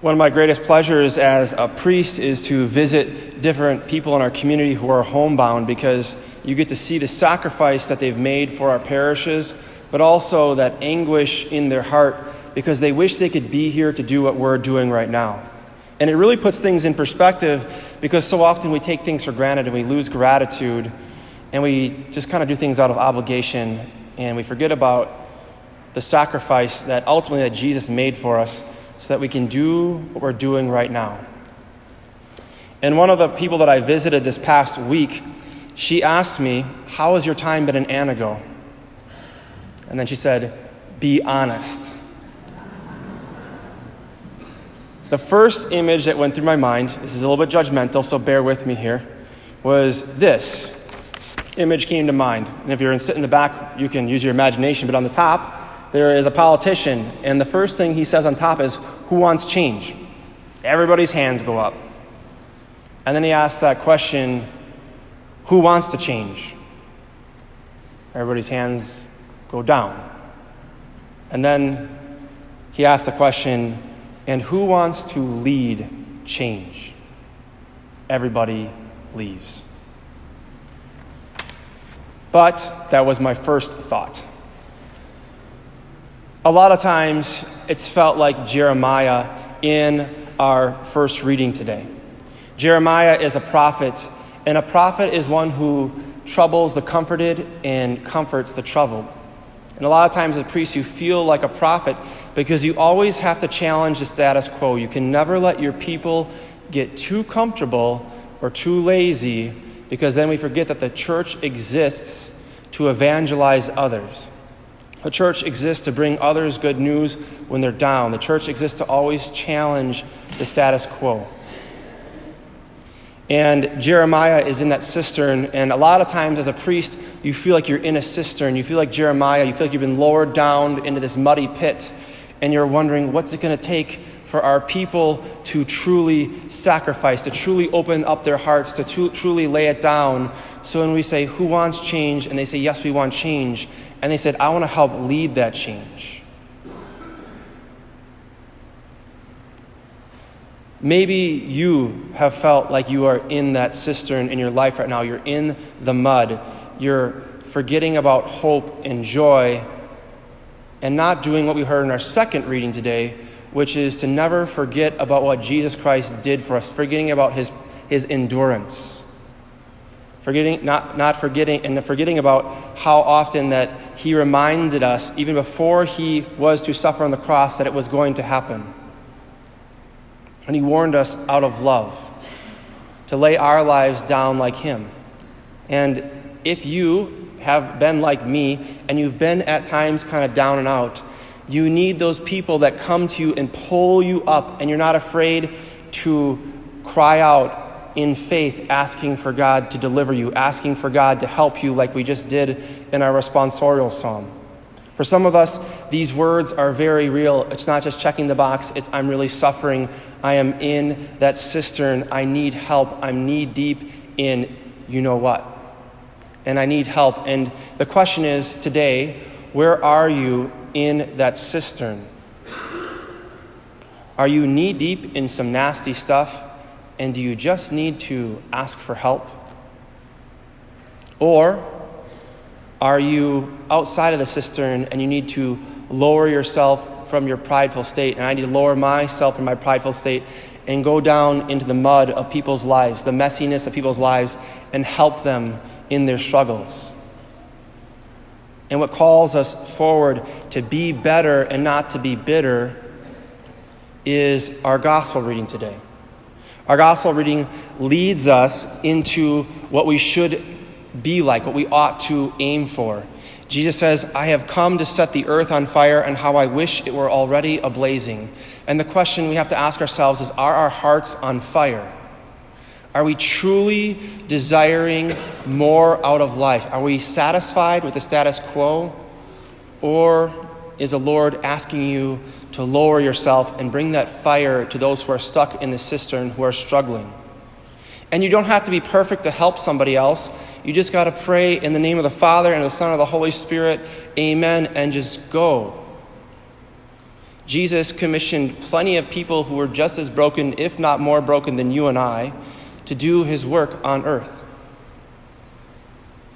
One of my greatest pleasures as a priest is to visit different people in our community who are homebound because you get to see the sacrifice that they've made for our parishes, but also that anguish in their heart because they wish they could be here to do what we're doing right now. And it really puts things in perspective because so often we take things for granted and we lose gratitude and we just kind of do things out of obligation and we forget about the sacrifice that ultimately that Jesus made for us so that we can do what we're doing right now. And one of the people that I visited this past week, she asked me, How has your time been in Anago? And then she said, Be honest. The first image that went through my mind, this is a little bit judgmental, so bear with me here, was this image came to mind. And if you're sitting in the back, you can use your imagination, but on the top, there is a politician, and the first thing he says on top is, Who wants change? Everybody's hands go up. And then he asks that question, Who wants to change? Everybody's hands go down. And then he asks the question, And who wants to lead change? Everybody leaves. But that was my first thought. A lot of times it's felt like Jeremiah in our first reading today. Jeremiah is a prophet, and a prophet is one who troubles the comforted and comforts the troubled. And a lot of times as a priest, you feel like a prophet because you always have to challenge the status quo. You can never let your people get too comfortable or too lazy because then we forget that the church exists to evangelize others. The church exists to bring others good news when they're down. The church exists to always challenge the status quo. And Jeremiah is in that cistern, and a lot of times as a priest, you feel like you're in a cistern. You feel like Jeremiah, you feel like you've been lowered down into this muddy pit, and you're wondering, what's it going to take for our people to truly sacrifice, to truly open up their hearts, to truly lay it down? So when we say, Who wants change? and they say, Yes, we want change, and they said, I want to help lead that change. Maybe you have felt like you are in that cistern in your life right now. You're in the mud. You're forgetting about hope and joy and not doing what we heard in our second reading today, which is to never forget about what Jesus Christ did for us, forgetting about his, his endurance forgetting not, not forgetting and forgetting about how often that he reminded us even before he was to suffer on the cross that it was going to happen. And he warned us out of love to lay our lives down like him. And if you have been like me and you've been at times kind of down and out you need those people that come to you and pull you up and you're not afraid to cry out in faith, asking for God to deliver you, asking for God to help you, like we just did in our responsorial psalm. For some of us, these words are very real. It's not just checking the box, it's I'm really suffering. I am in that cistern. I need help. I'm knee deep in you know what. And I need help. And the question is today, where are you in that cistern? Are you knee deep in some nasty stuff? And do you just need to ask for help? Or are you outside of the cistern and you need to lower yourself from your prideful state? And I need to lower myself from my prideful state and go down into the mud of people's lives, the messiness of people's lives, and help them in their struggles. And what calls us forward to be better and not to be bitter is our gospel reading today. Our gospel reading leads us into what we should be like, what we ought to aim for. Jesus says, I have come to set the earth on fire, and how I wish it were already ablazing. And the question we have to ask ourselves is Are our hearts on fire? Are we truly desiring more out of life? Are we satisfied with the status quo? Or is the Lord asking you to lower yourself and bring that fire to those who are stuck in the cistern, who are struggling. And you don't have to be perfect to help somebody else. You just got to pray in the name of the Father and the Son of the Holy Spirit, Amen, and just go. Jesus commissioned plenty of people who were just as broken, if not more broken, than you and I to do his work on earth.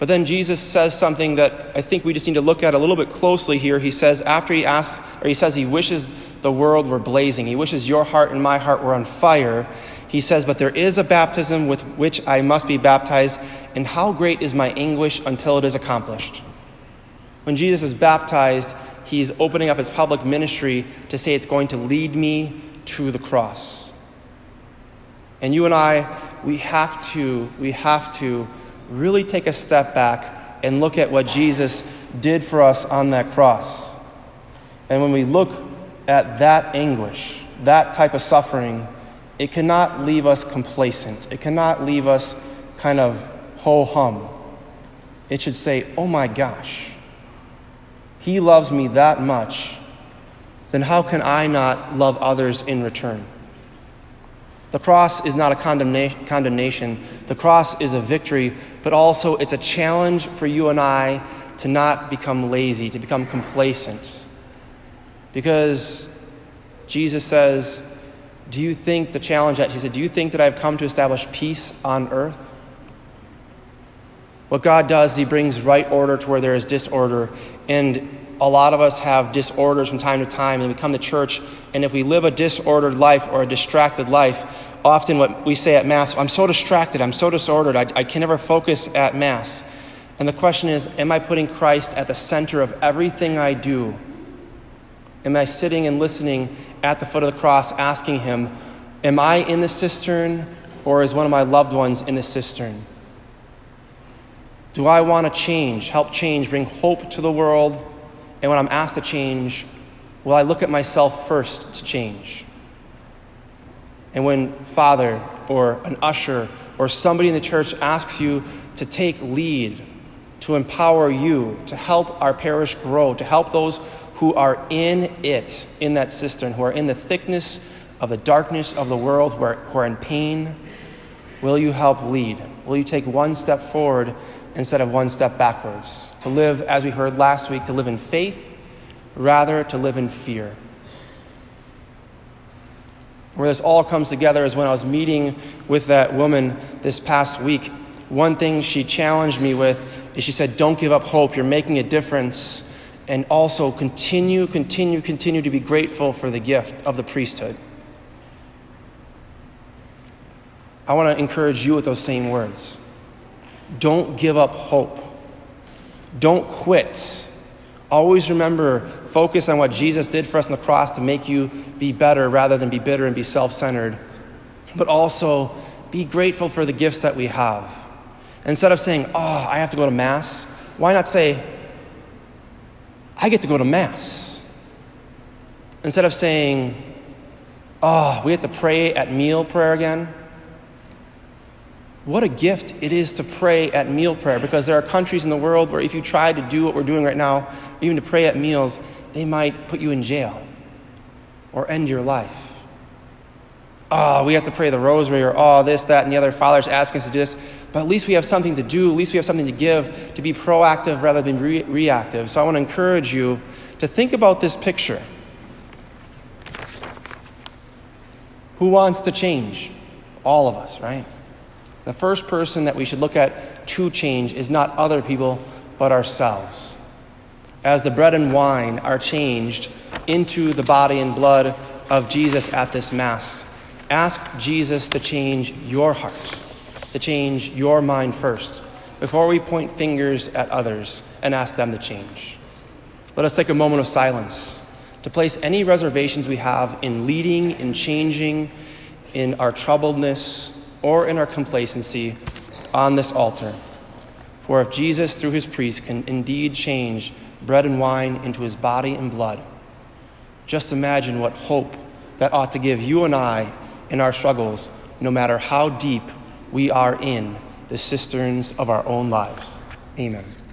But then Jesus says something that I think we just need to look at a little bit closely here. He says, after he asks, or he says he wishes the world were blazing, he wishes your heart and my heart were on fire. He says, But there is a baptism with which I must be baptized, and how great is my anguish until it is accomplished. When Jesus is baptized, he's opening up his public ministry to say it's going to lead me to the cross. And you and I, we have to, we have to really take a step back and look at what Jesus did for us on that cross. And when we look at that anguish, that type of suffering, it cannot leave us complacent. It cannot leave us kind of ho hum. It should say, oh my gosh, he loves me that much, then how can I not love others in return? The cross is not a condemna- condemnation. The cross is a victory, but also it's a challenge for you and I to not become lazy, to become complacent. Because Jesus says, Do you think the challenge that He said, Do you think that I've come to establish peace on earth? What God does, He brings right order to where there is disorder. And a lot of us have disorders from time to time, and we come to church, and if we live a disordered life or a distracted life, often what we say at Mass, I'm so distracted, I'm so disordered, I, I can never focus at Mass. And the question is, am I putting Christ at the center of everything I do? Am I sitting and listening at the foot of the cross, asking Him, Am I in the cistern, or is one of my loved ones in the cistern? Do I want to change, help change, bring hope to the world? And when I'm asked to change, will I look at myself first to change? And when Father or an usher or somebody in the church asks you to take lead, to empower you, to help our parish grow, to help those who are in it, in that cistern, who are in the thickness of the darkness of the world, who are, who are in pain, will you help lead? Will you take one step forward instead of one step backwards? to live, as we heard last week, to live in faith rather to live in fear. Where this all comes together is when I was meeting with that woman this past week. One thing she challenged me with is she said, Don't give up hope. You're making a difference. And also continue, continue, continue to be grateful for the gift of the priesthood. I want to encourage you with those same words. Don't give up hope. Don't quit. Always remember, focus on what Jesus did for us on the cross to make you be better rather than be bitter and be self centered. But also, be grateful for the gifts that we have. Instead of saying, oh, I have to go to Mass, why not say, I get to go to Mass? Instead of saying, oh, we have to pray at meal prayer again, what a gift it is to pray at meal prayer because there are countries in the world where if you try to do what we're doing right now, even to pray at meals, they might put you in jail or end your life. Oh, we have to pray the rosary or oh, this, that, and the other. Father's asking us to do this. But at least we have something to do. At least we have something to give, to be proactive rather than re- reactive. So I want to encourage you to think about this picture. Who wants to change? All of us, right? The first person that we should look at to change is not other people, but ourselves. As the bread and wine are changed into the body and blood of Jesus at this Mass, ask Jesus to change your heart, to change your mind first, before we point fingers at others and ask them to change. Let us take a moment of silence to place any reservations we have in leading, in changing, in our troubledness, or in our complacency on this altar. For if Jesus, through his priest, can indeed change bread and wine into his body and blood, just imagine what hope that ought to give you and I in our struggles, no matter how deep we are in the cisterns of our own lives. Amen.